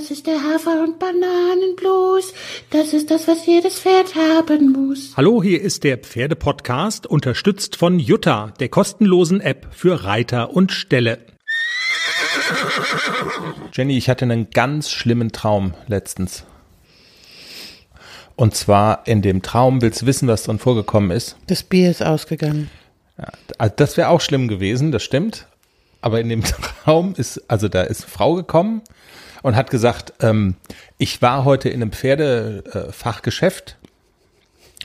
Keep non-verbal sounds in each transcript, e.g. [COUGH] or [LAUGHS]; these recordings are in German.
Das ist der Hafer- und Bananenblues. Das ist das, was jedes Pferd haben muss. Hallo, hier ist der Pferdepodcast, unterstützt von Jutta, der kostenlosen App für Reiter und Ställe. Jenny, ich hatte einen ganz schlimmen Traum letztens. Und zwar in dem Traum, willst du wissen, was drin vorgekommen ist? Das Bier ist ausgegangen. Ja, also das wäre auch schlimm gewesen, das stimmt. Aber in dem [LAUGHS] Traum ist, also da ist eine Frau gekommen und hat gesagt, ähm, ich war heute in einem Pferdefachgeschäft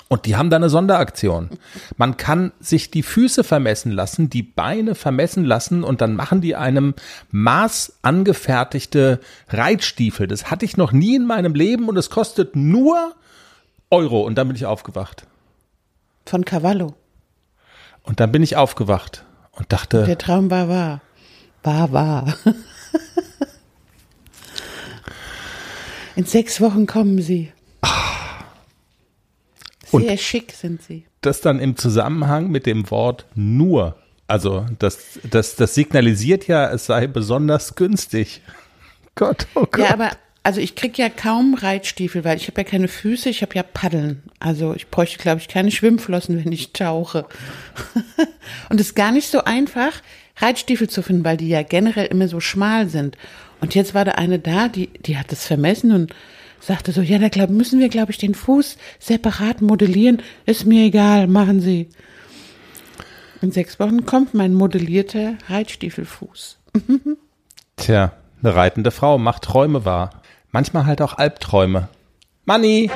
und die haben da eine Sonderaktion. Man kann sich die Füße vermessen lassen, die Beine vermessen lassen und dann machen die einem maßangefertigte Reitstiefel. Das hatte ich noch nie in meinem Leben und es kostet nur Euro und dann bin ich aufgewacht. Von Cavallo. Und dann bin ich aufgewacht und dachte. Der Traum war wahr. War wahr. [LAUGHS] In sechs Wochen kommen sie. Sehr und schick sind sie. Das dann im Zusammenhang mit dem Wort nur. Also das, das, das signalisiert ja, es sei besonders günstig. [LAUGHS] Gott, oh Gott. Ja, aber also ich krieg ja kaum Reitstiefel, weil ich habe ja keine Füße, ich habe ja Paddeln. Also ich bräuchte, glaube ich, keine Schwimmflossen, wenn ich tauche. [LAUGHS] und es ist gar nicht so einfach, Reitstiefel zu finden, weil die ja generell immer so schmal sind. Und jetzt war da eine da, die, die hat das vermessen und sagte so, ja, da müssen wir, glaube ich, den Fuß separat modellieren. Ist mir egal, machen Sie. In sechs Wochen kommt mein modellierter Reitstiefelfuß. [LAUGHS] Tja, eine reitende Frau macht Träume wahr. Manchmal halt auch Albträume. Money!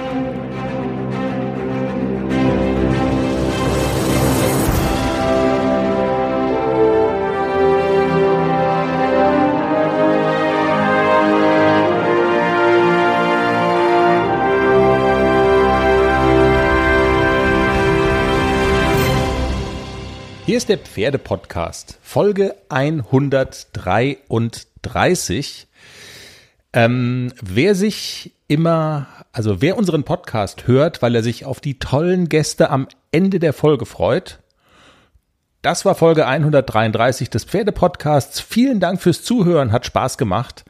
Ist der Pferdepodcast, Folge 133. Ähm, wer sich immer, also wer unseren Podcast hört, weil er sich auf die tollen Gäste am Ende der Folge freut, das war Folge 133 des Pferdepodcasts. Vielen Dank fürs Zuhören, hat Spaß gemacht.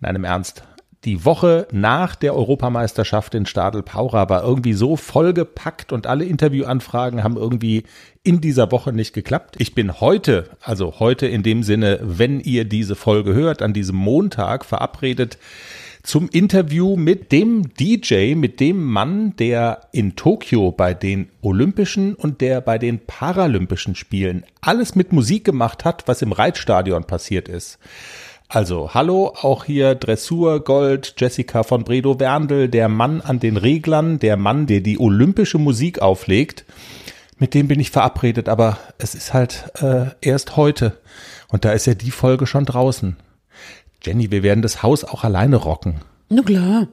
Nein, im Ernst die Woche nach der Europameisterschaft in Stadel-Paura war irgendwie so vollgepackt und alle Interviewanfragen haben irgendwie in dieser Woche nicht geklappt. Ich bin heute, also heute in dem Sinne, wenn ihr diese Folge hört, an diesem Montag verabredet zum Interview mit dem DJ, mit dem Mann, der in Tokio bei den Olympischen und der bei den Paralympischen Spielen alles mit Musik gemacht hat, was im Reitstadion passiert ist. Also, hallo, auch hier Dressur Gold, Jessica von Bredow Werndl, der Mann an den Reglern, der Mann, der die olympische Musik auflegt. Mit dem bin ich verabredet, aber es ist halt äh, erst heute. Und da ist ja die Folge schon draußen. Jenny, wir werden das Haus auch alleine rocken. Na klar.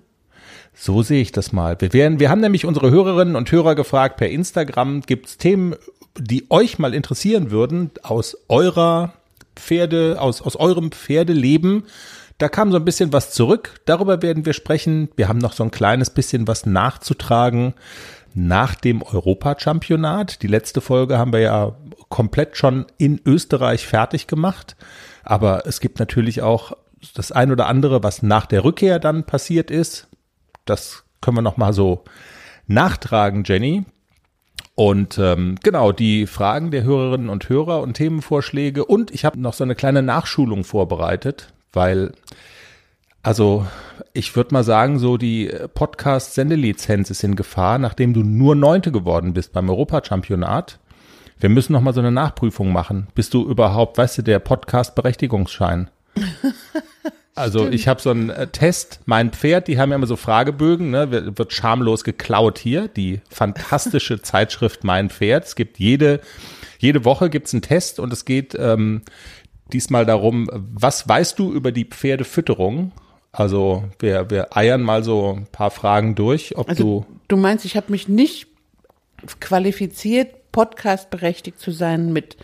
So sehe ich das mal. Wir, werden, wir haben nämlich unsere Hörerinnen und Hörer gefragt per Instagram, gibt es Themen, die euch mal interessieren würden aus eurer Pferde, aus, aus eurem Pferdeleben. Da kam so ein bisschen was zurück. Darüber werden wir sprechen. Wir haben noch so ein kleines bisschen was nachzutragen nach dem Europachampionat. Die letzte Folge haben wir ja komplett schon in Österreich fertig gemacht. Aber es gibt natürlich auch das ein oder andere, was nach der Rückkehr dann passiert ist. Das können wir noch mal so nachtragen, Jenny. Und ähm, genau, die Fragen der Hörerinnen und Hörer und Themenvorschläge. Und ich habe noch so eine kleine Nachschulung vorbereitet, weil, also ich würde mal sagen, so die Podcast-Sendelizenz ist in Gefahr, nachdem du nur Neunte geworden bist beim Europachampionat. Wir müssen noch mal so eine Nachprüfung machen. Bist du überhaupt, weißt du, der Podcast-Berechtigungsschein? [LAUGHS] Also Stimmt. ich habe so einen äh, Test, mein Pferd, die haben ja immer so Fragebögen, ne, wird, wird schamlos geklaut hier, die fantastische [LAUGHS] Zeitschrift Mein Pferd. Es gibt jede, jede Woche gibt's einen Test und es geht ähm, diesmal darum, was weißt du über die Pferdefütterung? Also wir, wir eiern mal so ein paar Fragen durch, ob also, du. Du meinst, ich habe mich nicht qualifiziert, podcastberechtigt zu sein mit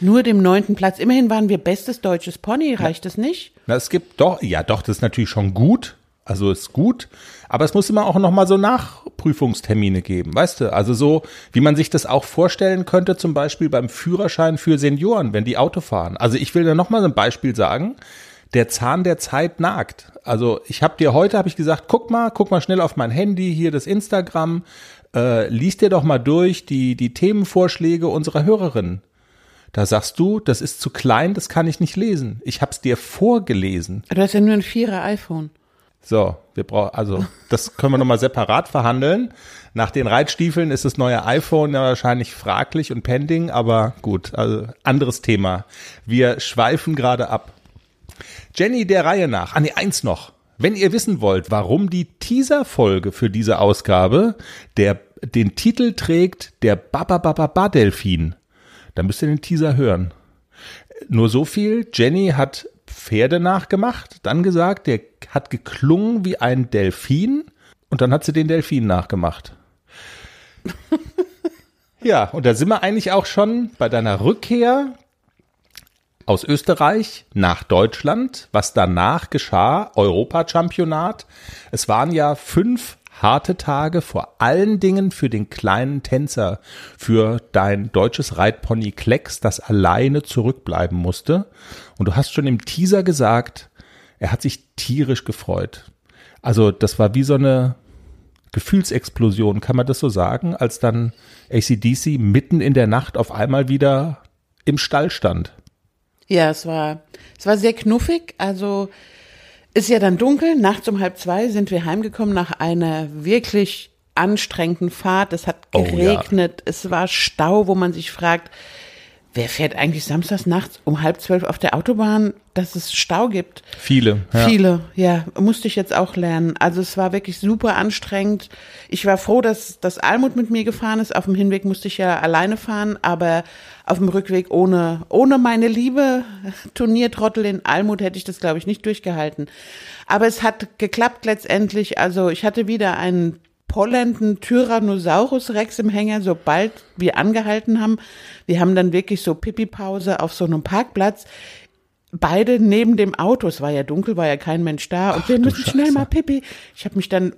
nur dem neunten Platz. Immerhin waren wir bestes deutsches Pony, reicht es nicht? Na, es gibt doch, ja doch, das ist natürlich schon gut. Also ist gut, aber es muss immer auch noch mal so Nachprüfungstermine geben, weißt du? Also so, wie man sich das auch vorstellen könnte, zum Beispiel beim Führerschein für Senioren, wenn die Auto fahren. Also ich will da noch mal ein Beispiel sagen. der Zahn der Zeit nagt. Also ich habe dir heute, habe ich gesagt, guck mal, guck mal schnell auf mein Handy, hier das Instagram, äh, lies dir doch mal durch die, die Themenvorschläge unserer Hörerinnen. Da sagst du, das ist zu klein, das kann ich nicht lesen. Ich habe es dir vorgelesen. Du hast ja nur ein Vierer iPhone. So, wir brauchen, also das können wir nochmal separat verhandeln. Nach den Reitstiefeln ist das neue iPhone ja wahrscheinlich fraglich und pending, aber gut, also anderes Thema. Wir schweifen gerade ab. Jenny der Reihe nach. Ah nee, eins noch. Wenn ihr wissen wollt, warum die Teaser-Folge für diese Ausgabe der, den Titel trägt der Babababa-Delfin, dann müsst ihr den Teaser hören. Nur so viel, Jenny hat Pferde nachgemacht, dann gesagt, der hat geklungen wie ein Delfin und dann hat sie den Delfin nachgemacht. [LAUGHS] ja, und da sind wir eigentlich auch schon bei deiner Rückkehr aus Österreich nach Deutschland. Was danach geschah, Europachampionat. Es waren ja fünf harte Tage, vor allen Dingen für den kleinen Tänzer, für dein deutsches Reitpony Klecks, das alleine zurückbleiben musste. Und du hast schon im Teaser gesagt, er hat sich tierisch gefreut. Also das war wie so eine Gefühlsexplosion, kann man das so sagen, als dann ACDC mitten in der Nacht auf einmal wieder im Stall stand. Ja, es war, es war sehr knuffig. Also ist ja dann dunkel. Nachts um halb zwei sind wir heimgekommen nach einer wirklich anstrengenden Fahrt. Es hat geregnet. Oh, ja. Es war Stau, wo man sich fragt, wer fährt eigentlich samstags nachts um halb zwölf auf der Autobahn, dass es Stau gibt? Viele. Ja. Viele, ja, musste ich jetzt auch lernen. Also es war wirklich super anstrengend. Ich war froh, dass, dass Almut mit mir gefahren ist. Auf dem Hinweg musste ich ja alleine fahren, aber auf dem Rückweg ohne, ohne meine liebe Turniertrottel in Almut hätte ich das, glaube ich, nicht durchgehalten. Aber es hat geklappt letztendlich. Also ich hatte wieder einen pollenden Tyrannosaurus Rex im Hänger, sobald wir angehalten haben. Wir haben dann wirklich so Pipi-Pause auf so einem Parkplatz. Beide neben dem Auto. Es war ja dunkel, war ja kein Mensch da. Und Ach, wir müssen schnell mal Pipi. Ich habe mich dann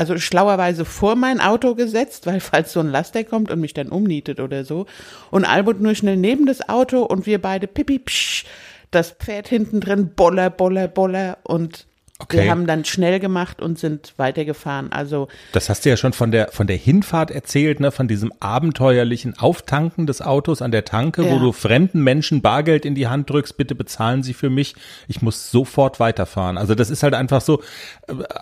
also schlauerweise vor mein Auto gesetzt, weil falls so ein Laster kommt und mich dann umnietet oder so. Und Albert nur schnell neben das Auto und wir beide Pipi, psch, das Pferd hinten drin, boller, boller, boller und Okay. Wir haben dann schnell gemacht und sind weitergefahren. Also das hast du ja schon von der von der Hinfahrt erzählt, ne, von diesem abenteuerlichen Auftanken des Autos an der Tanke, ja. wo du fremden Menschen Bargeld in die Hand drückst, bitte bezahlen Sie für mich. Ich muss sofort weiterfahren. Also das ist halt einfach so.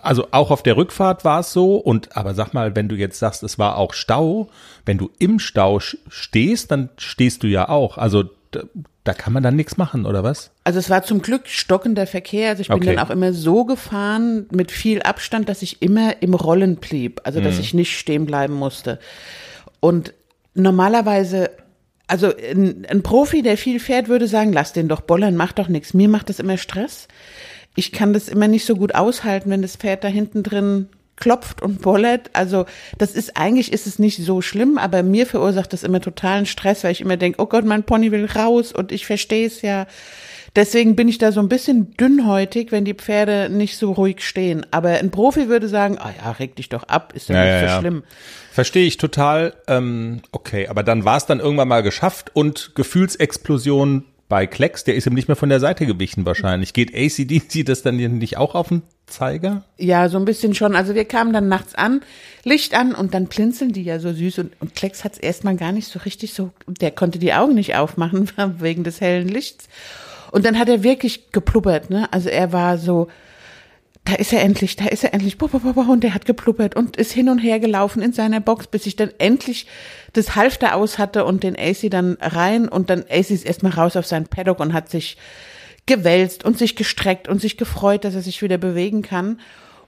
Also auch auf der Rückfahrt war es so. Und aber sag mal, wenn du jetzt sagst, es war auch Stau, wenn du im Stau stehst, dann stehst du ja auch. Also da kann man dann nichts machen, oder was? Also es war zum Glück stockender Verkehr. Also ich bin okay. dann auch immer so gefahren mit viel Abstand, dass ich immer im Rollen blieb. Also dass mhm. ich nicht stehen bleiben musste. Und normalerweise, also ein, ein, Profi, der viel fährt, würde sagen, lass den doch bollern, mach doch nichts. Mir macht das immer Stress. Ich kann das immer nicht so gut aushalten, wenn das Pferd da hinten drin klopft und bollert. Also das ist eigentlich ist es nicht so schlimm, aber mir verursacht das immer totalen Stress, weil ich immer denke, oh Gott, mein Pony will raus und ich verstehe es ja. Deswegen bin ich da so ein bisschen dünnhäutig, wenn die Pferde nicht so ruhig stehen. Aber ein Profi würde sagen, ah ja, reg dich doch ab, ist ja, ja nicht so ja. schlimm. Verstehe ich total. Ähm, okay, aber dann war es dann irgendwann mal geschafft und Gefühlsexplosion bei Klecks, der ist ihm nicht mehr von der Seite gewichen wahrscheinlich. Geht ACDC [LAUGHS] das dann nicht auch auf den Zeiger? Ja, so ein bisschen schon. Also wir kamen dann nachts an, Licht an und dann blinzeln die ja so süß und, und Klecks hat es erstmal gar nicht so richtig so, der konnte die Augen nicht aufmachen [LAUGHS] wegen des hellen Lichts. Und dann hat er wirklich gepluppert, ne? Also er war so, da ist er endlich, da ist er endlich, und der hat gepluppert und ist hin und her gelaufen in seiner Box, bis ich dann endlich das Halfter aus hatte und den AC dann rein und dann AC ist erstmal raus auf seinen Paddock und hat sich gewälzt und sich gestreckt und sich gefreut, dass er sich wieder bewegen kann.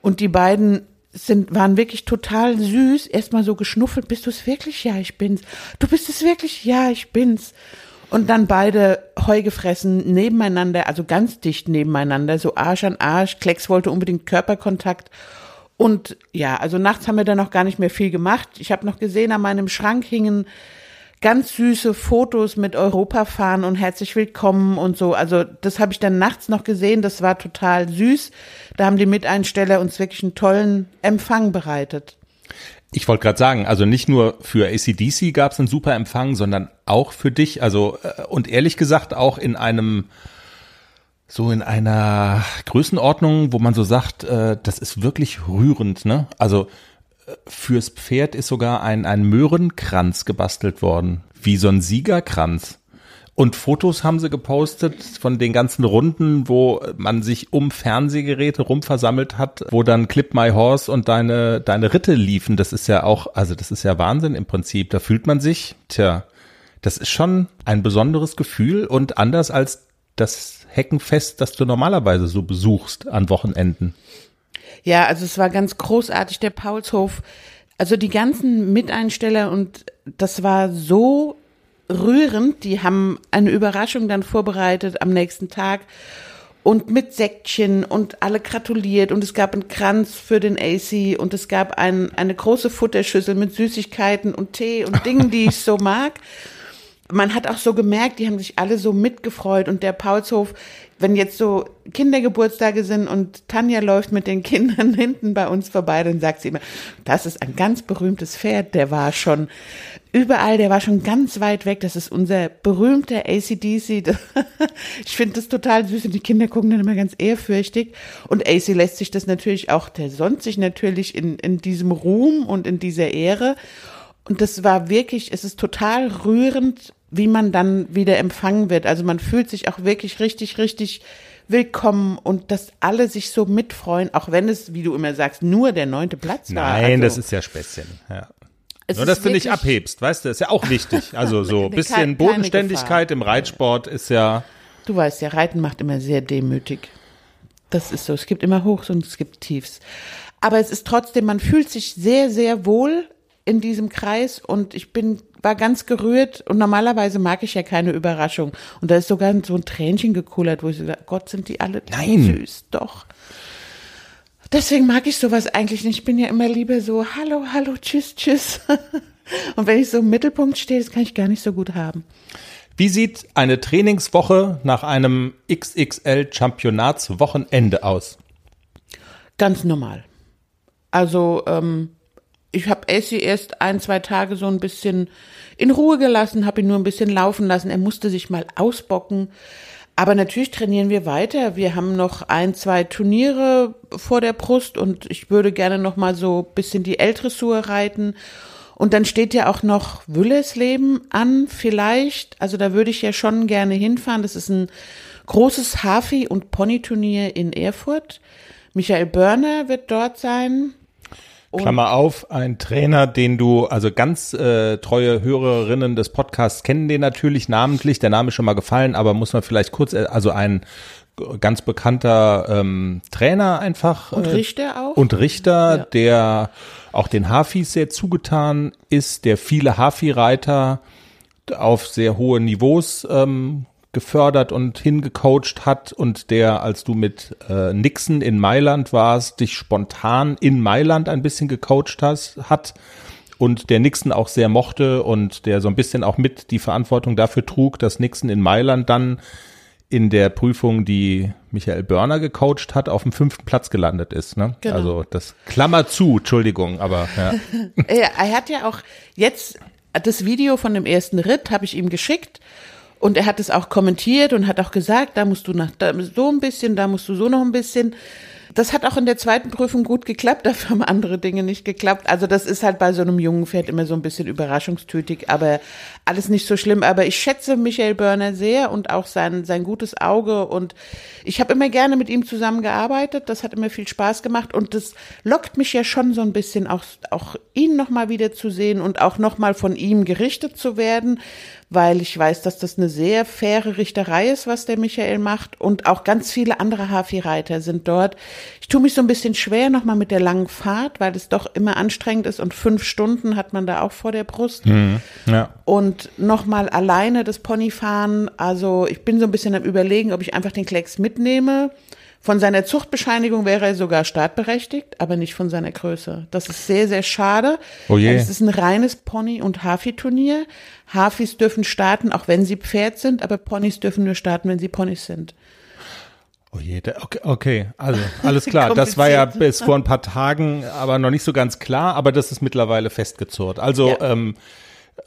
Und die beiden sind, waren wirklich total süß. Erstmal so geschnuffelt. Bist du es wirklich? Ja, ich bin's. Du bist es wirklich? Ja, ich bin's. Und dann beide Heu gefressen nebeneinander, also ganz dicht nebeneinander, so Arsch an Arsch. Klecks wollte unbedingt Körperkontakt. Und ja, also nachts haben wir dann noch gar nicht mehr viel gemacht. Ich habe noch gesehen, an meinem Schrank hingen ganz süße Fotos mit Europafahren und herzlich willkommen und so. Also das habe ich dann nachts noch gesehen. Das war total süß. Da haben die Miteinsteller uns wirklich einen tollen Empfang bereitet. Ich wollte gerade sagen, also nicht nur für ACDC gab es einen super Empfang, sondern auch für dich. Also äh, und ehrlich gesagt auch in einem so in einer Größenordnung, wo man so sagt, äh, das ist wirklich rührend, ne? Also äh, fürs Pferd ist sogar ein, ein Möhrenkranz gebastelt worden, wie so ein Siegerkranz. Und Fotos haben sie gepostet von den ganzen Runden, wo man sich um Fernsehgeräte rumversammelt hat, wo dann Clip My Horse und deine, deine Ritte liefen. Das ist ja auch, also das ist ja Wahnsinn im Prinzip. Da fühlt man sich, tja, das ist schon ein besonderes Gefühl und anders als das Heckenfest, das du normalerweise so besuchst an Wochenenden. Ja, also es war ganz großartig, der Paulshof. Also die ganzen Miteinsteller und das war so rührend. Die haben eine Überraschung dann vorbereitet am nächsten Tag und mit Säckchen und alle gratuliert und es gab einen Kranz für den AC und es gab ein, eine große Futterschüssel mit Süßigkeiten und Tee und Dingen, die ich so mag. Man hat auch so gemerkt, die haben sich alle so mitgefreut und der Paulshof, wenn jetzt so Kindergeburtstage sind und Tanja läuft mit den [LAUGHS] Kindern hinten bei uns vorbei, dann sagt sie immer, das ist ein ganz berühmtes Pferd, der war schon überall, der war schon ganz weit weg. Das ist unser berühmter ACDC. [LAUGHS] Ich finde das total süß und die Kinder gucken dann immer ganz ehrfürchtig. Und AC lässt sich das natürlich auch, der sonnt sich natürlich in, in diesem Ruhm und in dieser Ehre. Und das war wirklich, es ist total rührend, wie man dann wieder empfangen wird. Also man fühlt sich auch wirklich richtig, richtig willkommen und dass alle sich so mitfreuen, auch wenn es, wie du immer sagst, nur der neunte Platz war. Nein, also, das ist ja Späßchen. Ja. Es Nur, dass du nicht abhebst, weißt du, ist ja auch wichtig. Also so [LAUGHS] ein bisschen keine Bodenständigkeit im Reitsport ist ja, Du weißt ja, Reiten macht immer sehr demütig. Das ist so. Es gibt immer Hochs und es gibt Tiefs. Aber es ist trotzdem, man fühlt sich sehr, sehr wohl in diesem Kreis und ich bin, war ganz gerührt und normalerweise mag ich ja keine Überraschung. Und da ist sogar so ein Tränchen gekullert, wo ich so sage, Gott, sind die alle Nein. süß, doch. Deswegen mag ich sowas eigentlich nicht. Ich bin ja immer lieber so, hallo, hallo, tschüss, tschüss. [LAUGHS] Und wenn ich so im Mittelpunkt stehe, das kann ich gar nicht so gut haben. wie sieht eine Trainingswoche nach einem XXL Championatswochenende aus? Ganz normal. Also ähm, ich habe Essie erst ein, zwei Tage so ein bisschen in Ruhe gelassen, habe ihn nur ein bisschen laufen lassen. Er musste sich mal ausbocken. Aber natürlich trainieren wir weiter. Wir haben noch ein, zwei Turniere vor der Brust und ich würde gerne noch mal so ein bisschen die L-Dressur reiten. Und dann steht ja auch noch Wüllersleben an, vielleicht. Also da würde ich ja schon gerne hinfahren. Das ist ein großes Hafi- und Ponyturnier in Erfurt. Michael Börner wird dort sein. Klammer auf, ein Trainer, den du, also ganz äh, treue Hörerinnen des Podcasts kennen den natürlich namentlich, der Name ist schon mal gefallen, aber muss man vielleicht kurz, äh, also ein ganz bekannter ähm, Trainer einfach. Und äh, Richter auch. Und Richter, Ja. der auch den Hafis sehr zugetan ist, der viele Hafi-Reiter auf sehr hohe Niveaus ähm, gefördert und hingecoacht hat und der, als du mit äh, Nixon in Mailand warst, dich spontan in Mailand ein bisschen gecoacht hast, hat und der Nixon auch sehr mochte und der so ein bisschen auch mit die Verantwortung dafür trug, dass Nixon in Mailand dann in der Prüfung, die Michael Börner gecoacht hat, auf dem fünften Platz gelandet ist. Ne? Genau. Also das Klammer zu, Entschuldigung, aber ja. [LAUGHS] Er, er hat ja auch jetzt das Video von dem ersten Ritt habe ich ihm geschickt und er hat es auch kommentiert und hat auch gesagt, da musst du nach da, so ein bisschen, da musst du so noch ein bisschen. Das hat auch in der zweiten Prüfung gut geklappt, [LAUGHS] dafür haben andere Dinge nicht geklappt. Also das ist halt bei so einem jungen Pferd immer so ein bisschen überraschungstütig, aber alles nicht so schlimm. Aber ich schätze Michael Börner sehr und auch sein, sein gutes Auge und ich habe immer gerne mit ihm zusammengearbeitet. Das hat immer viel Spaß gemacht und das lockt mich ja schon so ein bisschen auch, auch ihn nochmal wieder zu sehen und auch nochmal von ihm gerichtet zu werden, weil ich weiß, dass das eine sehr faire Richterei ist, was der Michael macht und auch ganz viele andere Hafi-Reiter sind dort. Ich tue mich so ein bisschen schwer nochmal mit der langen Fahrt, weil es doch immer anstrengend ist und fünf Stunden hat man da auch vor der Brust. ja. Und nochmal alleine das Ponyfahren. Also ich bin so ein bisschen am überlegen, ob ich einfach den Klecks mitnehme. Von seiner Zuchtbescheinigung wäre er sogar startberechtigt, aber nicht von seiner Größe. Das ist sehr, sehr schade. Oh je. Es ist ein reines Pony- und Hafi-Turnier. Hafis dürfen starten, auch wenn sie Pferd sind, aber Ponys dürfen nur starten, wenn sie Ponys sind. Oh je, okay, okay, also [LAUGHS] alles klar. Das war ja bis vor ein paar Tagen aber noch nicht so ganz klar, aber das ist mittlerweile festgezurrt. Also Ja. ähm,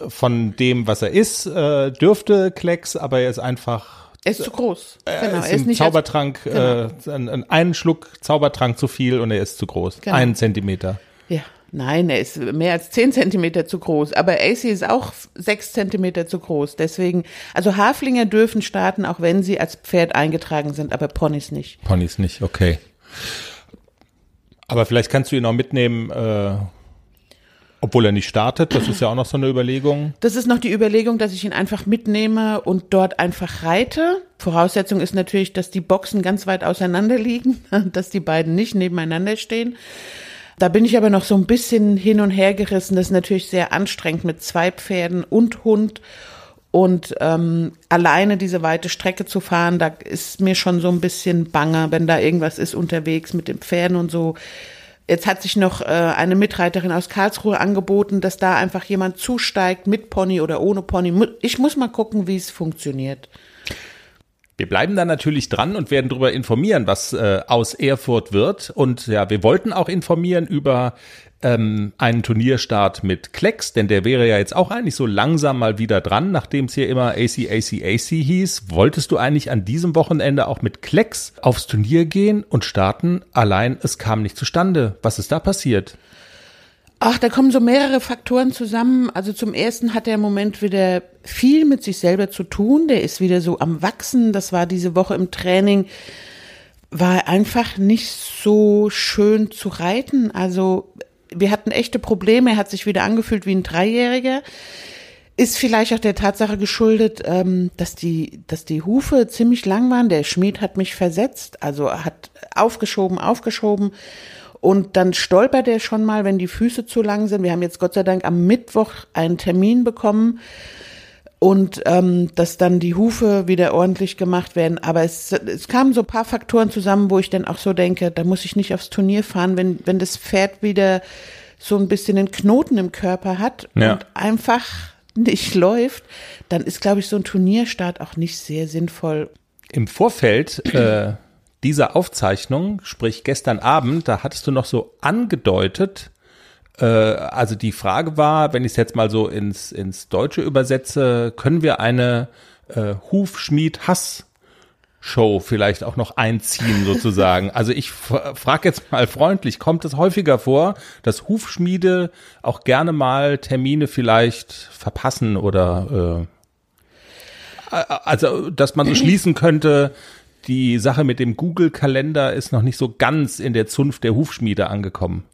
von dem, was er ist, äh, dürfte Klecks, aber er ist einfach Er ist zu groß. Er genau, ist er ist nicht Zaubertrank, genau. äh, ein, ein, einen Schluck Zaubertrank zu viel und er ist zu groß. Genau. Einen Zentimeter. Ja, nein, er ist mehr als zehn Zentimeter zu groß. Aber AC ist auch sechs Zentimeter zu groß. Deswegen, also Haflinger dürfen starten, auch wenn sie als Pferd eingetragen sind, aber Ponys nicht. Ponys nicht, okay. Aber vielleicht kannst du ihn auch mitnehmen, äh, obwohl er nicht startet. Das ist ja auch noch so eine Überlegung. Das ist noch die Überlegung, dass ich ihn einfach mitnehme und dort einfach reite. Voraussetzung ist natürlich, dass die Boxen ganz weit auseinander liegen, [LAUGHS] dass die beiden nicht nebeneinander stehen. Da bin ich aber noch so ein bisschen hin und her gerissen. Das ist natürlich sehr anstrengend mit zwei Pferden und Hund. Und ähm, alleine diese weite Strecke zu fahren, da ist mir schon so ein bisschen bange, wenn da irgendwas ist unterwegs mit den Pferden und so. Jetzt hat sich noch äh, eine Mitreiterin aus Karlsruhe angeboten, dass da einfach jemand zusteigt mit Pony oder ohne Pony. Ich muss mal gucken, wie es funktioniert. Wir bleiben da natürlich dran und werden darüber informieren, was äh, aus Erfurt wird. Und ja, wir wollten auch informieren über ähm, einen Turnierstart mit Klecks, denn der wäre ja jetzt auch eigentlich so langsam mal wieder dran, nachdem es hier immer AC, AC, AC hieß. Wolltest du eigentlich an diesem Wochenende auch mit Klecks aufs Turnier gehen und starten? Allein es kam nicht zustande. Was ist da passiert? Ach, da kommen so mehrere Faktoren zusammen. Also zum ersten hat er im Moment wieder viel mit sich selber zu tun. Der ist wieder so am Wachsen. Das war diese Woche im Training. War einfach nicht so schön zu reiten. Also wir hatten echte Probleme. Er hat sich wieder angefühlt wie ein Dreijähriger. Ist vielleicht auch der Tatsache geschuldet, ähm, dass die, dass die Hufe ziemlich lang waren. Der Schmied hat mich versetzt, also hat aufgeschoben, aufgeschoben. Und dann stolpert er schon mal, wenn die Füße zu lang sind. Wir haben jetzt Gott sei Dank am Mittwoch einen Termin bekommen und ähm, dass dann die Hufe wieder ordentlich gemacht werden. Aber es, es kamen so ein paar Faktoren zusammen, wo ich dann auch so denke, da muss ich nicht aufs Turnier fahren, wenn, wenn das Pferd wieder so ein bisschen einen Knoten im Körper hat Ja. und einfach nicht läuft, dann ist, glaube ich, so ein Turnierstart auch nicht sehr sinnvoll. Im Vorfeld äh, dieser Aufzeichnung, sprich gestern Abend, da hattest du noch so angedeutet, äh, also die Frage war, wenn ich es jetzt mal so ins, ins Deutsche übersetze, können wir eine äh, Hufschmied-Hass Show vielleicht auch noch einziehen [LAUGHS] sozusagen. Also ich frage jetzt mal freundlich, kommt es häufiger vor, dass Hufschmiede auch gerne mal Termine vielleicht verpassen oder äh, also dass man so schließen könnte, die Sache mit dem Google-Kalender ist noch nicht so ganz in der Zunft der Hufschmiede angekommen.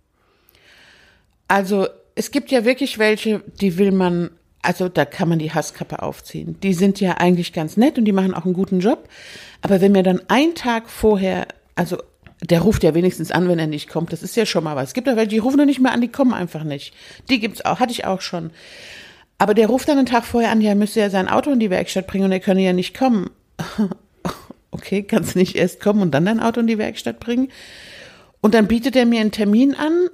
Also es gibt ja wirklich welche, die will man, also da kann man die Hasskappe aufziehen. Die sind ja eigentlich ganz nett und die machen auch einen guten Job. Aber wenn mir dann ein Tag vorher, also der ruft ja wenigstens an, wenn er nicht kommt, das ist ja schon mal was. Es gibt auch welche, die rufen noch nicht mehr an, die kommen einfach nicht. Die gibt's auch, hatte ich auch schon. Aber der ruft dann einen Tag vorher an, ja, müsste ja sein Auto in die Werkstatt bringen und er könne ja nicht kommen. [LAUGHS] Okay, kannst nicht erst kommen und dann dein Auto in die Werkstatt bringen? Und dann bietet er mir einen Termin an,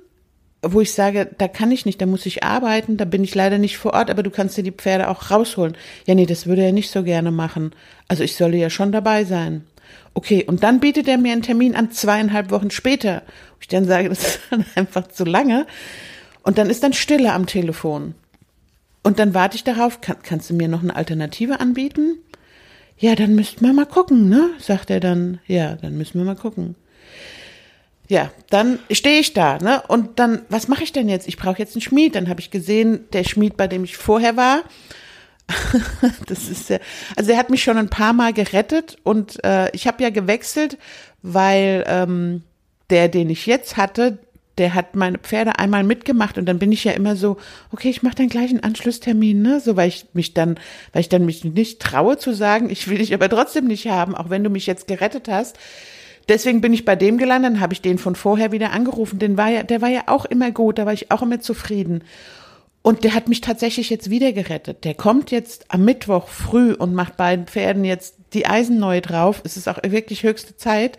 wo ich sage, da kann ich nicht, da muss ich arbeiten, da bin ich leider nicht vor Ort, aber du kannst dir die Pferde auch rausholen. Ja, nee, das würde er nicht so gerne machen. Also ich solle ja schon dabei sein. Okay, und dann bietet er mir einen Termin an zweieinhalb Wochen später. Ich dann sage, [LAUGHS] das ist dann einfach zu lange. Und dann ist dann Stille am Telefon. Und dann warte ich darauf, kann, kannst du mir noch eine Alternative anbieten? Ja, dann müssten wir mal gucken, ne? Sagt er dann. Ja, dann müssen wir mal gucken. Ja, dann stehe ich da, ne? Und dann, was mache ich denn jetzt? Ich brauche jetzt einen Schmied. Dann habe ich gesehen, der Schmied, bei dem ich vorher war, [LAUGHS] das ist ja, also er hat mich schon ein paar Mal gerettet und äh, ich habe ja gewechselt, weil ähm, der, den ich jetzt hatte, der hat meine Pferde einmal mitgemacht und dann bin ich ja immer so, okay, ich mache dann gleich einen Anschlusstermin, ne? So, weil ich mich dann, weil ich dann mich nicht traue zu sagen, ich will dich aber trotzdem nicht haben, auch wenn du mich jetzt gerettet hast. Deswegen bin ich bei dem gelandet, dann habe ich den von vorher wieder angerufen. Den war ja, der war ja auch immer gut, da war ich auch immer zufrieden. Und der hat mich tatsächlich jetzt wieder gerettet. Der kommt jetzt am Mittwoch früh und macht beiden Pferden jetzt die Eisen neu drauf. Es ist auch wirklich höchste Zeit.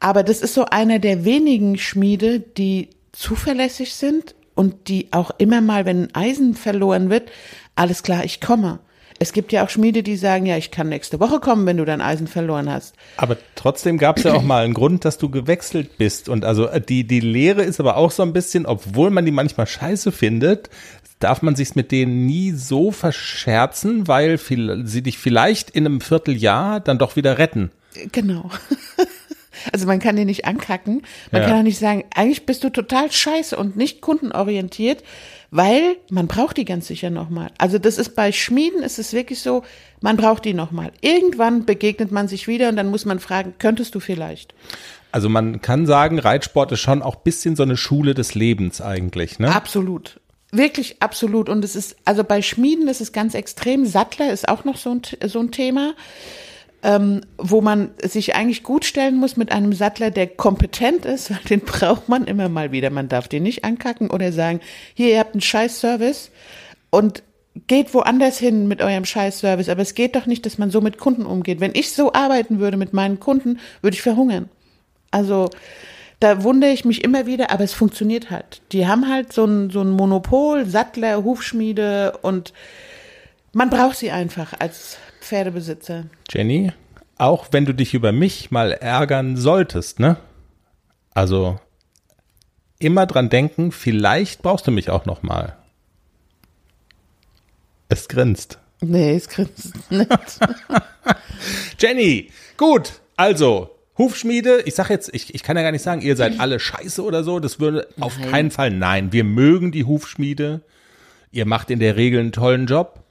Aber das ist so einer der wenigen Schmiede, die zuverlässig sind und die auch immer mal, wenn ein Eisen verloren wird, alles klar, ich komme. Es gibt ja auch Schmiede, die sagen, ja, ich kann nächste Woche kommen, wenn du dein Eisen verloren hast. Aber trotzdem gab es ja auch mal einen Grund, dass du gewechselt bist. Und also äh, die, die Lehre ist aber auch so ein bisschen, obwohl man die manchmal scheiße findet, darf man sich mit denen nie so verscherzen, weil viel, sie dich vielleicht in einem Vierteljahr dann doch wieder retten. Genau. [LAUGHS] Also man kann den nicht ankacken. Man Ja. kann auch nicht sagen, eigentlich bist du total scheiße und nicht kundenorientiert, weil man braucht die ganz sicher nochmal. Also das ist bei Schmieden ist es wirklich so, man braucht die nochmal. Irgendwann begegnet man sich wieder und dann muss man fragen, könntest du vielleicht? Also man kann sagen, Reitsport ist schon auch bisschen so eine Schule des Lebens eigentlich, ne? Absolut. Wirklich absolut. Und es ist, also bei Schmieden ist es ganz extrem. Sattler ist auch noch so ein, so ein Thema, ähm, wo man sich eigentlich gut stellen muss mit einem Sattler, der kompetent ist, weil den braucht man immer mal wieder. Man darf den nicht ankacken oder sagen, hier, ihr habt einen scheiß Service und geht woanders hin mit eurem scheiß Service. Aber es geht doch nicht, dass man so mit Kunden umgeht. Wenn ich so arbeiten würde mit meinen Kunden, würde ich verhungern. Also da wundere ich mich immer wieder, aber es funktioniert halt. Die haben halt so ein, so ein Monopol, Sattler, Hufschmiede und man braucht sie einfach als Pferdebesitzer. Jenny, auch wenn du dich über mich mal ärgern solltest, ne? Also immer dran denken, vielleicht brauchst du mich auch noch mal. Es grinst. Nee, es grinst nicht. [LAUGHS] Jenny, gut, also Hufschmiede, ich sag jetzt, ich, ich kann ja gar nicht sagen, ihr seid alle scheiße oder so, das würde auf Nein. keinen Fall, nein, wir mögen die Hufschmiede, ihr macht in der Regel einen tollen Job,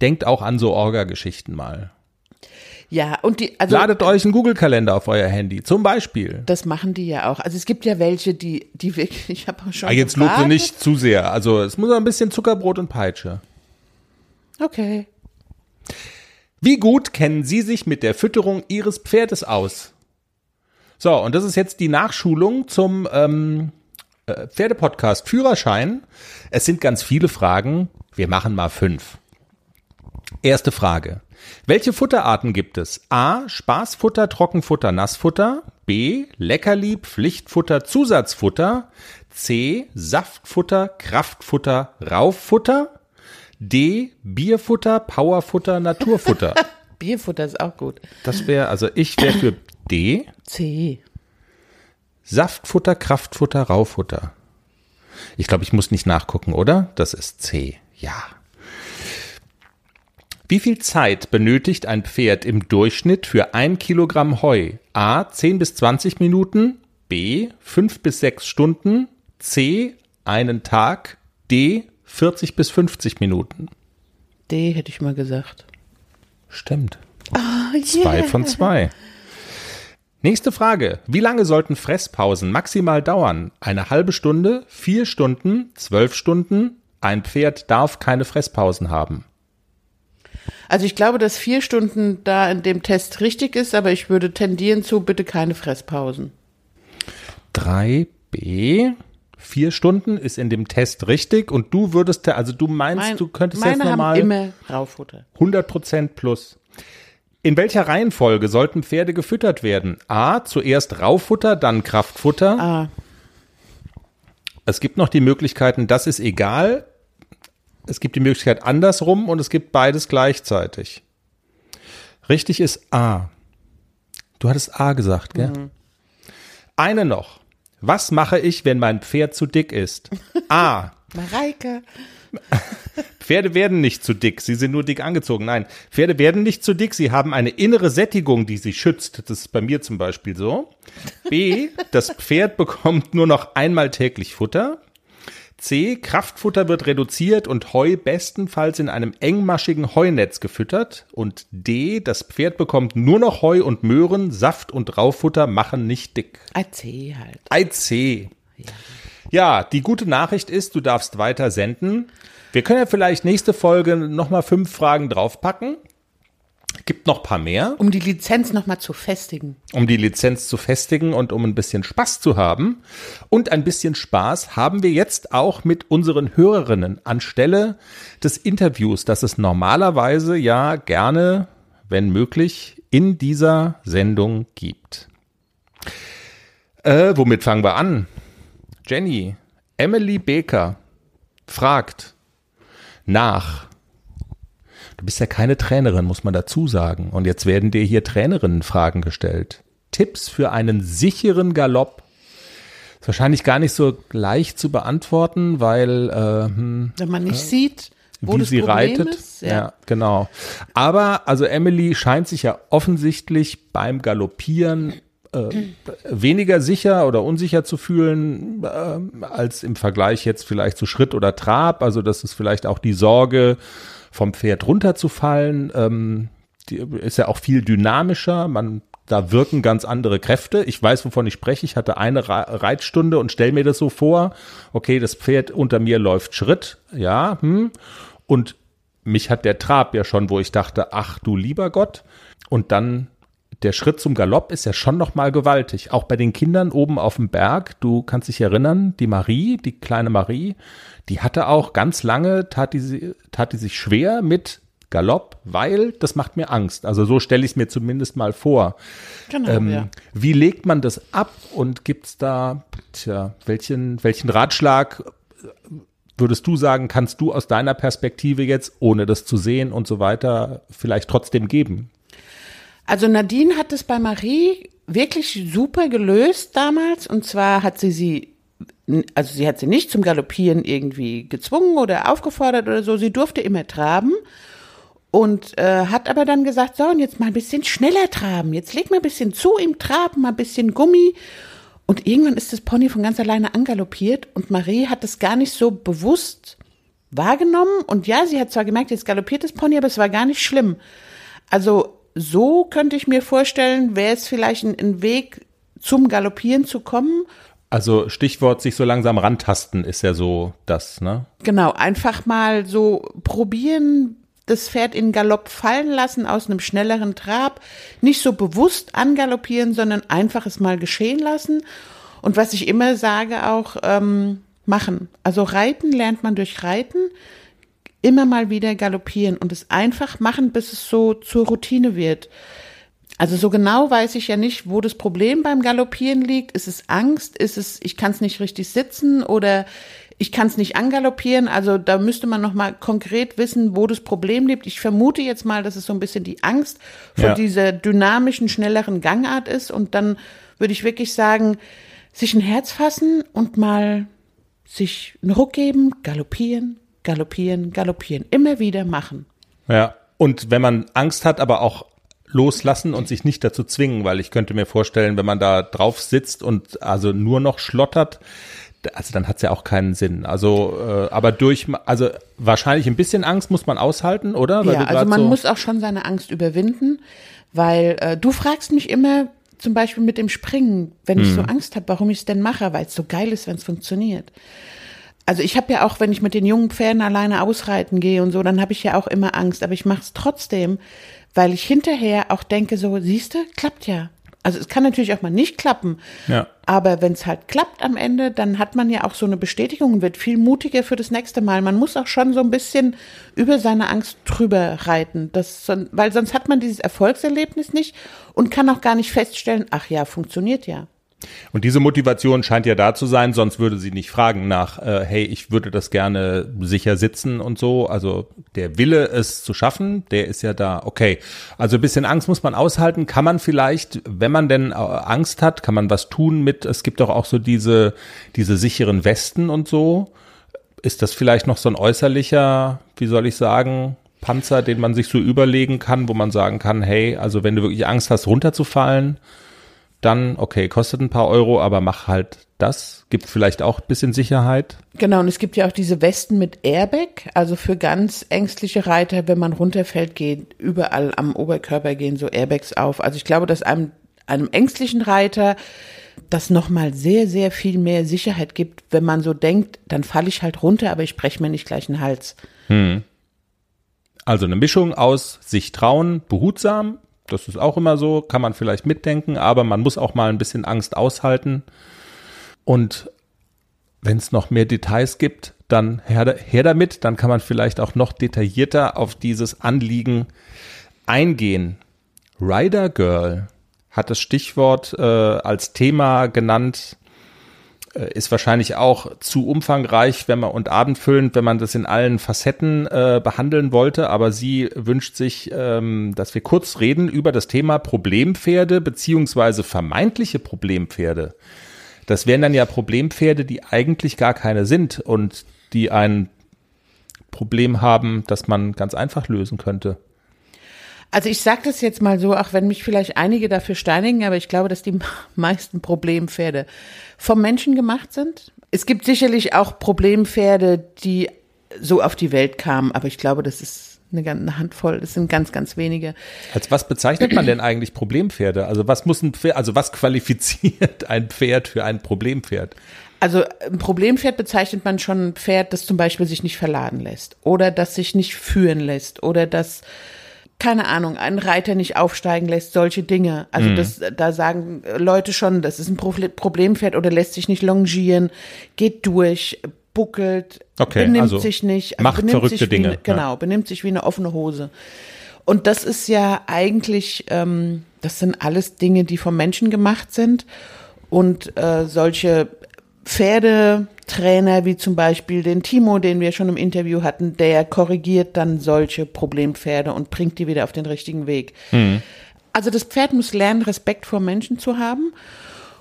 denkt auch an so Orga-Geschichten mal. Ja, und die, also Ladet euch einen Google-Kalender auf euer Handy, zum Beispiel. das machen die ja auch. Also es gibt ja welche, die, die wirklich, [LAUGHS] ich habe auch schon. Ah, jetzt gewartet. nicht zu sehr, also es muss ein bisschen Zuckerbrot und Peitsche. Okay. Wie gut kennen Sie sich mit der Fütterung Ihres Pferdes aus? So, und das ist jetzt die Nachschulung zum ähm, äh, Pferdepodcast Führerschein. Es sind ganz viele Fragen. Wir machen mal fünf. Erste Frage. Welche Futterarten gibt es? A. Spaßfutter, Trockenfutter, Nassfutter. B. Leckerli, Pflichtfutter, Zusatzfutter. C. Saftfutter, Kraftfutter, Rauffutter. D. Bierfutter, Powerfutter, Naturfutter. [LAUGHS] Bierfutter ist auch gut. Das wäre, also ich wäre für D. C. Saftfutter, Kraftfutter, Raufutter. Ich glaube, ich muss nicht nachgucken, oder? Das ist C. Ja. Wie viel Zeit benötigt ein Pferd im Durchschnitt für ein Kilogramm Heu? A. 10 bis 20 Minuten. B. 5 bis 6 Stunden. C. Einen Tag. D. 40 bis 50 Minuten. D hätte ich mal gesagt. Stimmt. Zwei von zwei. Nächste Frage. Wie lange sollten Fresspausen maximal dauern? Eine halbe Stunde, vier Stunden, zwölf Stunden? Ein Pferd darf keine Fresspausen haben. Also ich glaube, dass vier Stunden da in dem Test richtig ist, aber ich würde tendieren zu bitte keine Fresspausen. 3b. Vier Stunden ist in dem Test richtig und du würdest, also du meinst, Mein- du könntest meine jetzt haben nochmal immer Raufutter. 100% plus. In welcher Reihenfolge sollten Pferde gefüttert werden? A. Zuerst Raufutter, dann Kraftfutter. Ah, Es gibt noch die Möglichkeiten, das ist egal. Es gibt die Möglichkeit andersrum und es gibt beides gleichzeitig. Richtig ist A. Du hattest A gesagt, gell? Eine noch. Was mache ich, wenn mein Pferd zu dick ist? [LAUGHS] A. Mareike. [LAUGHS] Pferde werden nicht zu dick, sie sind nur dick angezogen. Nein, Pferde werden nicht zu dick, sie haben eine innere Sättigung, die sie schützt. Das ist bei mir zum Beispiel so. B, das Pferd [LAUGHS] bekommt nur noch einmal täglich Futter. C, Kraftfutter wird reduziert und Heu bestenfalls in einem engmaschigen Heunetz gefüttert. Und D, das Pferd bekommt nur noch Heu und Möhren, Saft und Raufutter machen nicht dick. AC halt. IC. Ja, die gute Nachricht ist, du darfst weiter senden. Wir können ja vielleicht nächste Folge nochmal fünf Fragen draufpacken. Gibt noch paar mehr, Um die Lizenz nochmal zu festigen. um die Lizenz zu festigen und um ein bisschen Spaß zu haben. Und ein bisschen Spaß haben wir jetzt auch mit unseren Hörerinnen anstelle des Interviews, das es normalerweise ja gerne, wenn möglich, in dieser Sendung gibt. Äh, womit fangen wir an? Jenny, Emily Baker fragt nach. Du bist ja keine Trainerin, muss man dazu sagen. Und jetzt werden dir hier Trainerinnenfragen gestellt. Tipps für einen sicheren Galopp. Ist wahrscheinlich gar nicht so leicht zu beantworten, weil äh, hm, Wenn man nicht sieht, wo wie sie Problem reitet. ist. Ja. genau. Aber also Emily scheint sich ja offensichtlich beim Galoppieren äh, weniger sicher oder unsicher zu fühlen äh, als im Vergleich jetzt vielleicht zu Schritt oder Trab. Also das ist vielleicht auch die Sorge, vom Pferd runterzufallen. Ähm, die ist ja auch viel dynamischer. Man da wirken ganz andere Kräfte. Ich weiß, wovon ich spreche. Ich hatte eine Reitstunde und stell mir das so vor. Okay, das Pferd unter mir läuft Schritt. Ja, hm. Und mich hat der Trab ja schon, wo ich dachte, ach du lieber Gott. Und dann der Schritt zum Galopp ist ja schon noch mal gewaltig. Auch bei den Kindern oben auf dem Berg. Du kannst dich erinnern, die Marie, die kleine Marie, die hatte auch ganz lange, tat die, sie- tat die sich schwer mit Galopp, weil das macht mir Angst. Also so stelle ich es mir zumindest mal vor. Genau, Ähm, ja. Wie legt man das ab und gibt's da, tja, welchen, welchen Ratschlag würdest du sagen, kannst du aus deiner Perspektive jetzt, ohne das zu sehen und so weiter, vielleicht trotzdem geben? Also Nadine hat es bei Marie wirklich super gelöst damals. Und zwar hat sie sie, also sie hat sie nicht zum Galoppieren irgendwie gezwungen oder aufgefordert oder so. Sie durfte immer traben. Und äh, hat aber dann gesagt, so, und jetzt mal ein bisschen schneller traben. Jetzt leg mal ein bisschen zu im Traben, mal ein bisschen Gummi. Und irgendwann ist das Pony von ganz alleine angaloppiert und Marie hat es gar nicht so bewusst wahrgenommen. Und ja, sie hat zwar gemerkt, jetzt galoppiert das Pony, aber es war gar nicht schlimm. Also so könnte ich mir vorstellen, wäre es vielleicht ein, ein Weg zum Galoppieren zu kommen. Also Stichwort sich so langsam rantasten ist ja so das, ne? Genau, einfach mal so probieren, das Pferd in Galopp fallen lassen aus einem schnelleren Trab, nicht so bewusst angaloppieren, sondern einfach es mal geschehen lassen. Und was ich immer sage, auch ähm, machen. Also reiten lernt man durch Reiten, immer mal wieder galoppieren und es einfach machen, bis es so zur Routine wird. Also so genau weiß ich ja nicht, wo das Problem beim Galoppieren liegt. Ist es Angst? Ist es, ich kann es nicht richtig sitzen oder ich kann es nicht angaloppieren? Also da müsste man noch mal konkret wissen, wo das Problem liegt. Ich vermute jetzt mal, dass es so ein bisschen die Angst vor Ja. dieser dynamischen, schnelleren Gangart ist. Und dann würde ich wirklich sagen, sich ein Herz fassen und mal sich einen Ruck geben, galoppieren, galoppieren, galoppieren. Immer wieder machen. Ja. Und wenn man Angst hat, aber auch loslassen und sich nicht dazu zwingen, weil ich könnte mir vorstellen, wenn man da drauf sitzt und also nur noch schlottert, also dann hat's ja auch keinen Sinn. Also, äh, aber durch, also wahrscheinlich ein bisschen Angst muss man aushalten, oder? Weil ja, also man so, muss auch schon seine Angst überwinden, weil äh, du fragst mich immer zum Beispiel mit dem Springen, wenn ich so Mhm. Angst habe, warum ich es denn mache, weil es so geil ist, wenn es funktioniert. Also ich habe ja auch, wenn ich mit den jungen Pferden alleine ausreiten gehe und so, dann habe ich ja auch immer Angst, aber ich mache es trotzdem, weil ich hinterher auch denke, so, siehst du, klappt ja. Also es kann natürlich auch mal nicht klappen, Ja. aber wenn es halt klappt am Ende, dann hat man ja auch so eine Bestätigung und wird viel mutiger für das nächste Mal. Man muss auch schon so ein bisschen über seine Angst drüber reiten, das, weil sonst hat man dieses Erfolgserlebnis nicht und kann auch gar nicht feststellen, ach ja, funktioniert ja. Und diese Motivation scheint ja da zu sein, sonst würde sie nicht fragen nach, äh, hey, ich würde das gerne sicher sitzen und so. Also der Wille, es zu schaffen, der ist ja da. Okay, also ein bisschen Angst muss man aushalten. Kann man vielleicht, wenn man denn äh, Angst hat, kann man was tun mit, es gibt doch auch so diese, diese sicheren Westen und so. Ist das vielleicht noch so ein äußerlicher, wie soll ich sagen, Panzer, den man sich so überlegen kann, wo man sagen kann, hey, also wenn du wirklich Angst hast, runterzufallen, dann, okay, kostet ein paar Euro, aber mach halt das. Gibt vielleicht auch ein bisschen Sicherheit. Genau, und es gibt ja auch diese Westen mit Airbag, also für ganz ängstliche Reiter, wenn man runterfällt, geht überall am Oberkörper gehen so Airbags auf. Also ich glaube, dass einem, einem ängstlichen Reiter das nochmal sehr, sehr viel mehr Sicherheit gibt, wenn man so denkt, dann falle ich halt runter, aber ich breche mir nicht gleich den Hals. Also eine Mischung aus sich trauen, behutsam, das ist auch immer so, kann man vielleicht mitdenken, aber man muss auch mal ein bisschen Angst aushalten. Und wenn es noch mehr Details gibt, dann her, her damit, dann kann man vielleicht auch noch detaillierter auf dieses Anliegen eingehen. Rider Girl hat das Stichwort äh, als Thema genannt, ist wahrscheinlich auch zu umfangreich, wenn man und abendfüllend, wenn man das in allen Facetten äh, behandeln wollte. Aber sie wünscht sich, ähm, dass wir kurz reden über das Thema Problempferde beziehungsweise vermeintliche Problempferde. Das wären dann ja Problempferde, die eigentlich gar keine sind und die ein Problem haben, das man ganz einfach lösen könnte. Also ich sage das jetzt mal so, auch wenn mich vielleicht einige dafür steinigen, aber ich glaube, dass die [LAUGHS] meisten Problempferde vom Menschen gemacht sind. Es gibt sicherlich auch Problempferde, die so auf die Welt kamen, aber ich glaube, das ist eine, eine Handvoll, das sind ganz, ganz wenige. Als was bezeichnet man denn eigentlich Problempferde? Also was muss ein Pferd, also was qualifiziert ein Pferd für ein Problempferd? Also ein Problempferd bezeichnet man schon ein Pferd, das zum Beispiel sich nicht verladen lässt oder das sich nicht führen lässt oder das keine Ahnung, einen Reiter nicht aufsteigen lässt, solche Dinge. Also mhm. das, da sagen Leute schon, das ist ein Problempferd oder lässt sich nicht longieren, geht durch, buckelt, okay, benimmt also sich nicht, also macht benimmt verrückte sich Dinge. Wie, genau, ja. benimmt sich wie eine offene Hose. Und das ist ja eigentlich, ähm, das sind alles Dinge, die vom Menschen gemacht sind. Und äh, solche Pferdetrainer wie zum Beispiel den Timo, den wir schon im Interview hatten, der korrigiert dann solche Problempferde und bringt die wieder auf den richtigen Weg. Mhm. Also das Pferd muss lernen, Respekt vor Menschen zu haben.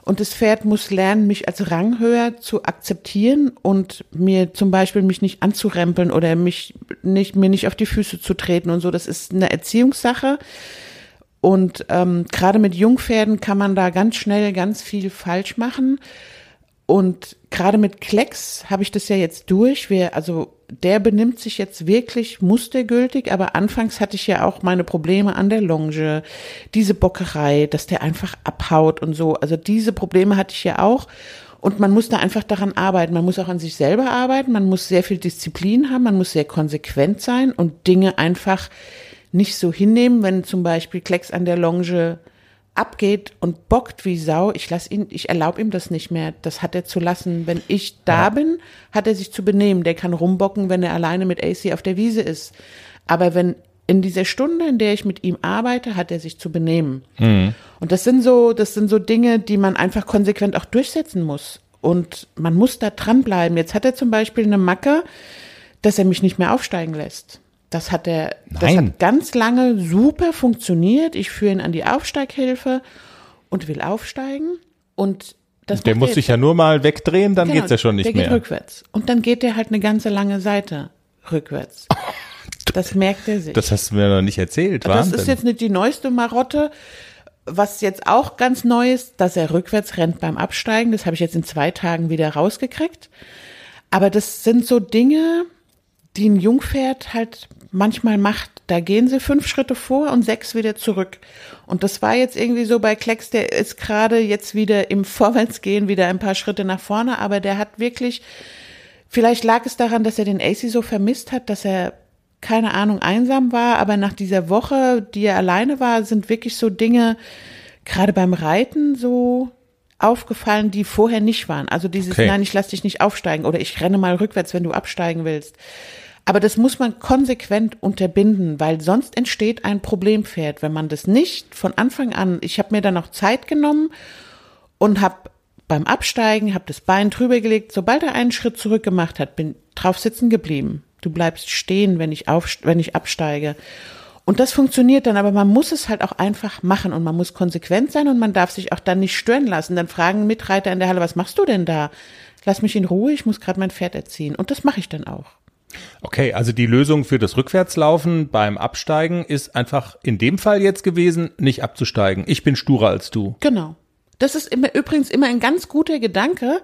Und das Pferd muss lernen, mich als Ranghöher zu akzeptieren und mir zum Beispiel mich nicht anzurempeln oder mich nicht, mir nicht auf die Füße zu treten und so. Das ist eine Erziehungssache. Und ähm, gerade mit Jungpferden kann man da ganz schnell ganz viel falsch machen. Und gerade mit Klecks habe ich das ja jetzt durch. Wir, also der benimmt sich jetzt wirklich mustergültig, aber anfangs hatte ich ja auch meine Probleme an der Longe, diese Bockerei, dass der einfach abhaut und so. Also diese Probleme hatte ich ja auch. Und man muss da einfach daran arbeiten. Man muss auch an sich selber arbeiten. Man muss sehr viel Disziplin haben. Man muss sehr konsequent sein und Dinge einfach nicht so hinnehmen, wenn zum Beispiel Klecks an der Longe abgeht und bockt wie Sau, ich lass ihn, ich erlaube ihm das nicht mehr. Das hat er zu lassen. Wenn ich da ja. bin, hat er sich zu benehmen. Der kann rumbocken, wenn er alleine mit AC auf der Wiese ist. Aber wenn in dieser Stunde, in der ich mit ihm arbeite, hat er sich zu benehmen. Mhm. Und das sind so, das sind so Dinge, die man einfach konsequent auch durchsetzen muss. Und man muss da dranbleiben. Jetzt hat er zum Beispiel eine Macke, dass er mich nicht mehr aufsteigen lässt. Das hat er, das hat ganz lange super funktioniert. Ich führe ihn an die Aufsteighilfe und will aufsteigen. Und das Der muss sich ja nur mal wegdrehen, dann Genau, geht's ja schon nicht der mehr. geht rückwärts. Und dann geht er halt eine ganze lange Seite rückwärts. [LAUGHS] Das merkt er sich. Das hast du mir noch nicht erzählt, Das Wahnsinn. ist jetzt nicht die neueste Marotte. Was jetzt auch ganz neu ist, dass er rückwärts rennt beim Absteigen. Das habe ich jetzt in zwei Tagen wieder rausgekriegt. Aber das sind so Dinge, die ein Jungpferd halt manchmal macht. Da gehen sie fünf Schritte vor und sechs wieder zurück. Und das war jetzt irgendwie so bei Klecks, der ist gerade jetzt wieder im Vorwärtsgehen wieder ein paar Schritte nach vorne, aber der hat wirklich, vielleicht lag es daran, dass er den AC so vermisst hat, dass er keine Ahnung, einsam war, aber nach dieser Woche, die er alleine war, sind wirklich so Dinge, gerade beim Reiten so aufgefallen, die vorher nicht waren. Also dieses, Okay. nein, ich lass dich nicht aufsteigen oder ich renne mal rückwärts, wenn du absteigen willst. Aber das muss man konsequent unterbinden, weil sonst entsteht ein Problempferd, wenn man das nicht von Anfang an, ich habe mir dann noch Zeit genommen und habe beim Absteigen, habe das Bein drüber gelegt, sobald er einen Schritt zurück gemacht hat, bin drauf sitzen geblieben. Du bleibst stehen, wenn ich auf, wenn ich absteige. Und das funktioniert dann, aber man muss es halt auch einfach machen und man muss konsequent sein und man darf sich auch dann nicht stören lassen. Dann fragen Mitreiter in der Halle, was machst du denn da? Lass mich in Ruhe, ich muss gerade mein Pferd erziehen. Und das mache ich dann auch. Okay, also die Lösung für das Rückwärtslaufen beim Absteigen ist einfach in dem Fall jetzt gewesen, nicht abzusteigen. Ich bin sturer als du. Genau. Das ist immer, übrigens immer ein ganz guter Gedanke.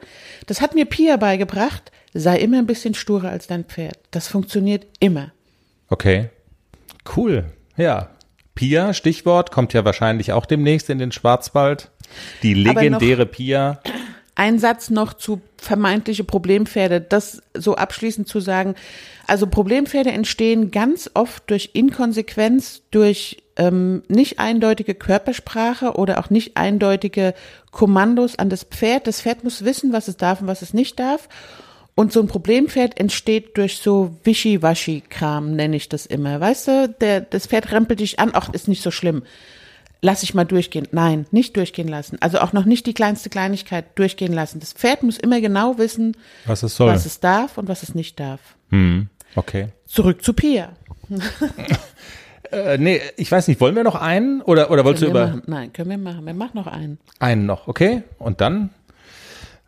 Das hat mir Pia beigebracht. Sei immer ein bisschen sturer als dein Pferd. Das funktioniert immer. Okay. Cool. Ja. Pia, Stichwort, kommt ja wahrscheinlich auch demnächst in den Schwarzwald. Die Aber noch- legendäre Pia. Ein Satz noch zu vermeintliche Problempferde, das so abschließend zu sagen. Also Problempferde entstehen ganz oft durch Inkonsequenz, durch ähm, nicht eindeutige Körpersprache oder auch nicht eindeutige Kommandos an das Pferd. Das Pferd muss wissen, was es darf und was es nicht darf. Und so ein Problempferd entsteht durch so Wischiwaschi-Kram, nenne ich das immer. Weißt du, der, das Pferd rempelt dich an, ach, ist nicht so schlimm. Lass ich mal durchgehen. Nein, nicht durchgehen lassen. Also auch noch nicht die kleinste Kleinigkeit durchgehen lassen. Das Pferd muss immer genau wissen, Was es soll. was es darf und was es nicht darf. hm, okay. Zurück zu Pia. [LAUGHS] Äh, nee, ich weiß nicht, wollen wir noch einen? Oder, oder wolltest du Können wir über machen? Nein, können wir machen. Wir machen noch einen. einen noch, okay? Und dann,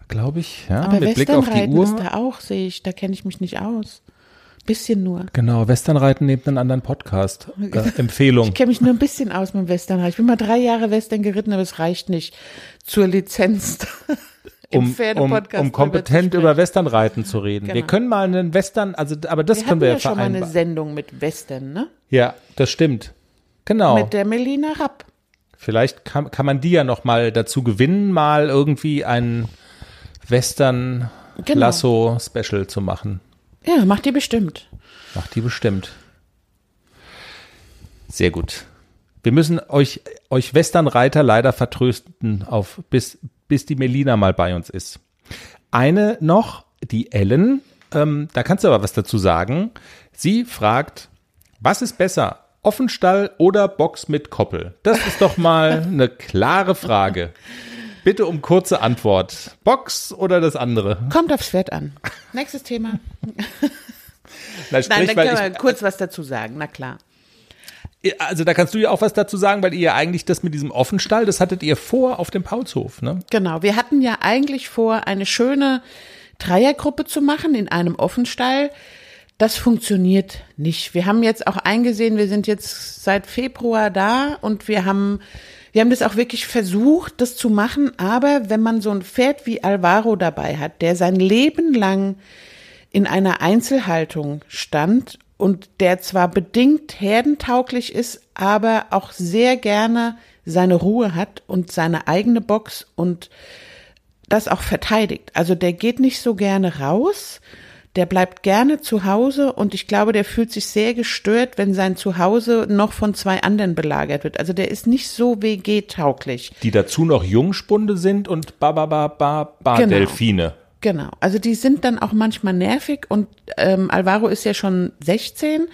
glaube ich, ja, Aber mit Blick auf die Westernreiten ist Uhr. da auch, sehe ich. Da kenne ich mich nicht aus. Bisschen nur. Genau, Westernreiten neben einem anderen Podcast. Äh, Empfehlung. Ich kenne mich nur ein bisschen aus mit dem Westernreiten. Ich bin mal drei Jahre Western geritten, aber es reicht nicht zur Lizenz. [LAUGHS] um, um, um kompetent über. Westernreiten zu reden. Wir Genau. können mal einen Western, also aber das Wir können hatten wir ja ja schon mal eine vereinbaren. Sendung mit Western, ne? Ja, das stimmt. Genau. Mit der Melina Rapp. Vielleicht kann, kann man die ja noch mal dazu gewinnen, mal irgendwie ein Western Genau. Lasso Special zu machen. Ja, macht die bestimmt. Macht die bestimmt. Sehr gut. Wir müssen euch, euch Westernreiter leider vertrösten, auf, bis, bis die Melina mal bei uns ist. Eine noch, die Ellen, ähm, da kannst du aber was dazu sagen. Sie fragt, was ist besser, Offenstall oder Box mit Koppel? Das ist doch mal eine klare Frage. [LAUGHS] Bitte um kurze Antwort. Box oder das andere? Kommt aufs Pferd an. Nächstes Thema. [LAUGHS] Na, Nein, sprich, da weil können ich- wir kurz was dazu sagen. Na klar. Also da kannst du ja auch was dazu sagen, weil ihr ja eigentlich das mit diesem Offenstall, das hattet ihr vor auf dem Paulshof, ne? Genau. Wir hatten ja eigentlich vor, eine schöne Dreiergruppe zu machen in einem Offenstall. Das funktioniert nicht. Wir haben jetzt auch eingesehen, wir sind jetzt seit Februar da und wir haben, wir haben das auch wirklich versucht, das zu machen. Aber wenn man so ein Pferd wie Alvaro dabei hat, der sein Leben lang in einer Einzelhaltung stand und der zwar bedingt herdentauglich ist, aber auch sehr gerne seine Ruhe hat und seine eigene Box und das auch verteidigt. Also der geht nicht so gerne raus, der bleibt gerne zu Hause und ich glaube, der fühlt sich sehr gestört, wenn sein Zuhause noch von zwei anderen belagert wird. Also der ist nicht so WG-tauglich. Die dazu noch Jungspunde sind und ba ba ba ba ba Genau. Delfine. Genau, also die sind dann auch manchmal nervig und ähm, Alvaro ist ja schon 16,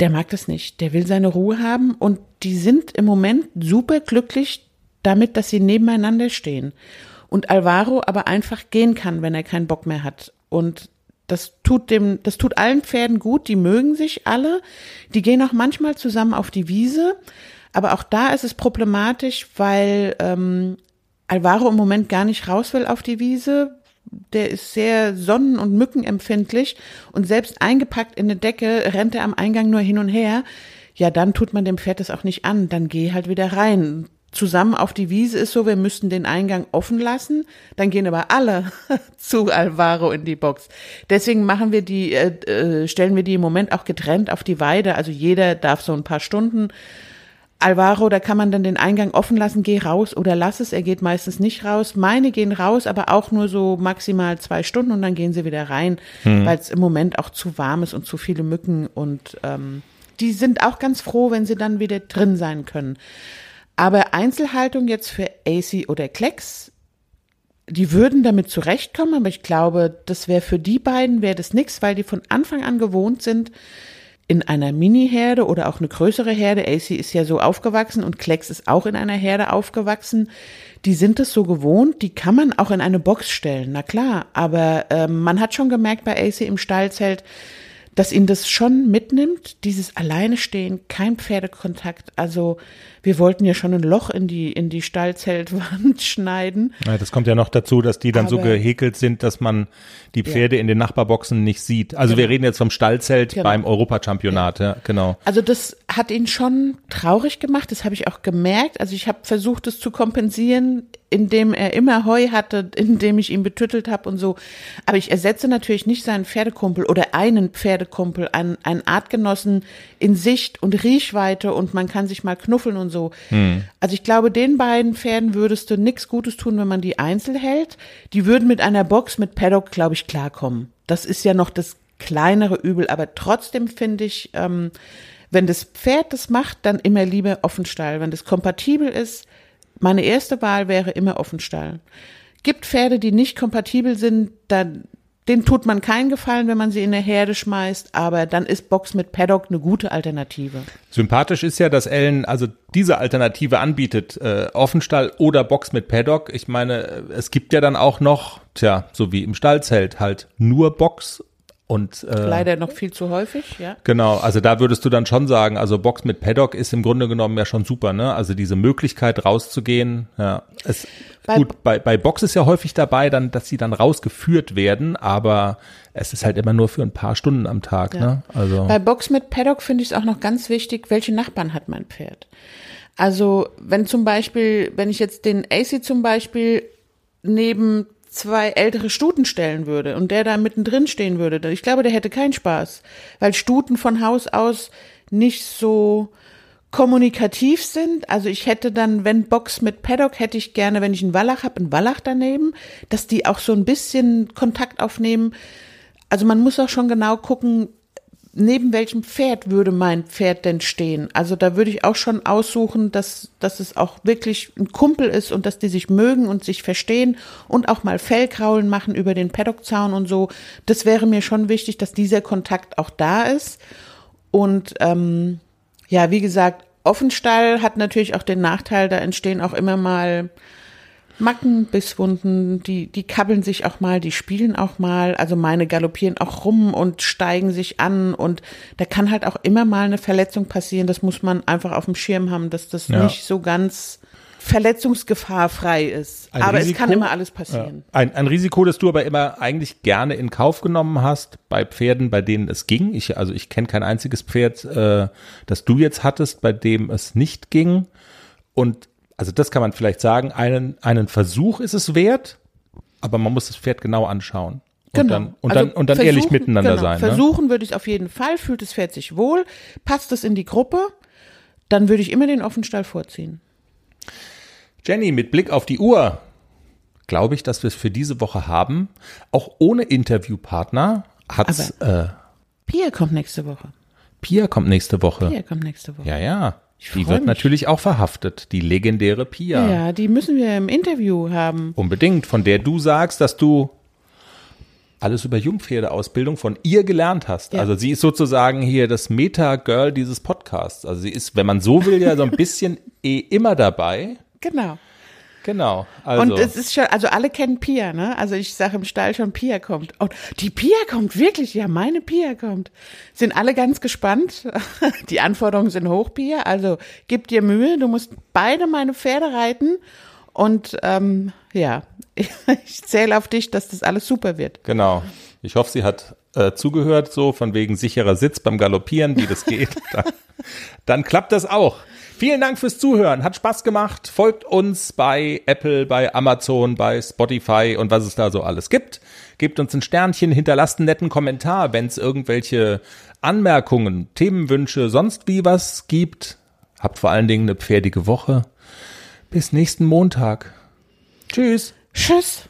der mag das nicht, der will seine Ruhe haben und die sind im Moment super glücklich damit, dass sie nebeneinander stehen und Alvaro aber einfach gehen kann, wenn er keinen Bock mehr hat und das tut dem, das tut allen Pferden gut, die mögen sich alle, die gehen auch manchmal zusammen auf die Wiese, aber auch da ist es problematisch, weil ähm, Alvaro im Moment gar nicht raus will auf die Wiese. Der ist sehr sonnen- und mückenempfindlich und selbst eingepackt in eine Decke rennt er am Eingang nur hin und her. Ja, dann tut man dem Pferd das auch nicht an. Dann geh halt wieder rein. Zusammen auf die Wiese ist so, wir müssten den Eingang offen lassen. Dann gehen aber alle [LAUGHS] zu Alvaro in die Box. Deswegen machen wir die, äh, äh, stellen wir die im Moment auch getrennt auf die Weide. Also jeder darf so ein paar Stunden Alvaro, da kann man dann den Eingang offen lassen, geh raus oder lass es, er geht meistens nicht raus. Meine gehen raus, aber auch nur so maximal zwei Stunden und dann gehen sie wieder rein, weil es im Moment auch zu warm ist und zu viele Mücken und ähm, die sind auch ganz froh, wenn sie dann wieder drin sein können. Aber Einzelhaltung jetzt für AC oder Klecks, die würden damit zurechtkommen, aber ich glaube, das wäre für die beiden wäre das nix, weil die von Anfang an gewohnt sind, in einer Mini-Herde oder auch eine größere Herde. AC ist ja so aufgewachsen und Klecks ist auch in einer Herde aufgewachsen. Die sind es so gewohnt, die kann man auch in eine Box stellen, na klar. Aber ähm, man hat schon gemerkt bei AC im Stallzelt, dass ihn das schon mitnimmt, dieses alleine stehen, kein Pferdekontakt. Also wir wollten ja schon ein Loch in die in die Stallzeltwand [LAUGHS] schneiden. Ja, das kommt ja noch dazu, dass die dann so Aber- gehäkelt sind, dass man die Pferde in den Nachbarboxen nicht sieht. Also wir reden jetzt vom Stallzelt Genau. beim Europachampionat, ja, genau. Also das hat ihn schon traurig gemacht, das habe ich auch gemerkt. Also ich habe versucht, es zu kompensieren, indem er immer Heu hatte, [LAUGHS] indem ich ihn betüttelt habe und so. Aber ich ersetze natürlich nicht seinen Pferdekumpel oder einen Pferdekumpel, einen, einen Artgenossen in Sicht und Riechweite und man kann sich mal knuffeln und so. Also ich glaube, den beiden Pferden würdest du nichts Gutes tun, wenn man die einzeln hält. Die würden mit einer Box mit Paddock, glaube ich, klarkommen. Das ist ja noch das kleinere Übel, aber trotzdem finde ich, ähm, wenn das Pferd das macht, dann immer lieber Offenstall. Wenn das kompatibel ist, meine erste Wahl wäre immer Offenstall. Gibt Pferde, die nicht kompatibel sind, dann den tut man keinen Gefallen, wenn man sie in der Herde schmeißt, aber dann ist Box mit Paddock eine gute Alternative. Sympathisch ist ja, dass Ellen also diese Alternative anbietet, äh, Offenstall oder Box mit Paddock. Ich meine, es gibt ja dann auch noch, tja, so wie im Stallzelt halt nur Box und äh, Leider noch viel zu häufig, ja. Genau, also da würdest du dann schon sagen, also Box mit Paddock ist im Grunde genommen ja schon super, ne? Also diese Möglichkeit rauszugehen, ja. Es, Bei- gut, bei, bei Box ist ja häufig dabei, dann, dass sie dann rausgeführt werden, aber es ist halt immer nur für ein paar Stunden am Tag, ne? Also Bei Box mit Paddock finde ich es auch noch ganz wichtig, welche Nachbarn hat mein Pferd. Also wenn zum Beispiel, wenn ich jetzt den AC zum Beispiel neben zwei ältere Stuten stellen würde und der da mittendrin stehen würde, ich glaube, der hätte keinen Spaß, weil Stuten von Haus aus nicht so kommunikativ sind. Also ich hätte dann, wenn Box mit Paddock, hätte ich gerne, wenn ich einen Wallach habe, einen Wallach daneben, dass die auch so ein bisschen Kontakt aufnehmen. Also man muss auch schon genau gucken, neben welchem Pferd würde mein Pferd denn stehen? Also da würde ich auch schon aussuchen, dass, dass es auch wirklich ein Kumpel ist und dass die sich mögen und sich verstehen und auch mal Fellkraulen machen über den Paddockzaun und so. Das wäre mir schon wichtig, dass dieser Kontakt auch da ist. Und ähm, ja, wie gesagt, Offenstall hat natürlich auch den Nachteil, da entstehen auch immer mal Macken, Bisswunden, die, die kabbeln sich auch mal, die spielen auch mal, also meine galoppieren auch rum und steigen sich an und da kann halt auch immer mal eine Verletzung passieren. Das muss man einfach auf dem Schirm haben, dass das Ja. nicht so ganz verletzungsgefahrfrei ist. Ein aber es Risiko- kann immer alles passieren. Ein, ein Risiko, das du aber immer eigentlich gerne in Kauf genommen hast bei Pferden, bei denen es ging. Ich, also ich kenne kein einziges Pferd, äh, das du jetzt hattest, bei dem es nicht ging. Und also das kann man vielleicht sagen, einen, einen Versuch ist es wert, aber man muss das Pferd genau anschauen. Und dann, und Also dann, und dann ehrlich miteinander genau, sein. Ne? Versuchen würde ich es auf jeden Fall. Fühlt das Pferd sich wohl? Passt es in die Gruppe? Dann würde ich immer den Offenstall vorziehen. Jenny, mit Blick auf die Uhr, glaube ich, dass wir es für diese Woche haben. Auch ohne Interviewpartner hat's, äh, Pia kommt nächste Woche. Pia kommt nächste Woche. Pia kommt nächste Woche. Ja, ja. Die wird mich. natürlich auch verhaftet, die legendäre Pia. Ja, die müssen wir im Interview haben. Unbedingt, von der du sagst, dass du alles über Jungpferdeausbildung von ihr gelernt hast. Ja. Also sie ist sozusagen hier das Meta-Girl dieses Podcasts. Also sie ist, wenn man so will, ja so ein bisschen [LAUGHS] eh immer dabei. Genau. Genau. Also, Und es ist schon, also alle kennen Pia, ne? Also ich sage im Stall schon, Pia kommt. Und die Pia kommt wirklich, ja, meine Pia kommt. Sind alle ganz gespannt. [LAUGHS] Die Anforderungen sind hoch, Pia. Also gib dir Mühe, du musst beide meine Pferde reiten. Und ähm, ja, [LAUGHS] ich zähle auf dich, dass das alles super wird. genau. Ich hoffe, sie hat äh, zugehört, so von wegen sicherer Sitz beim Galoppieren, wie das geht. [LAUGHS] dann, dann klappt das auch. Vielen Dank fürs Zuhören. Hat Spaß gemacht. Folgt uns bei Apple, bei Amazon, bei Spotify und was es da so alles gibt. Gebt uns ein Sternchen, hinterlasst einen netten Kommentar, wenn es irgendwelche Anmerkungen, Themenwünsche, sonst wie was gibt. Habt vor allen Dingen eine pferdige Woche. Bis nächsten Montag. Tschüss. Tschüss.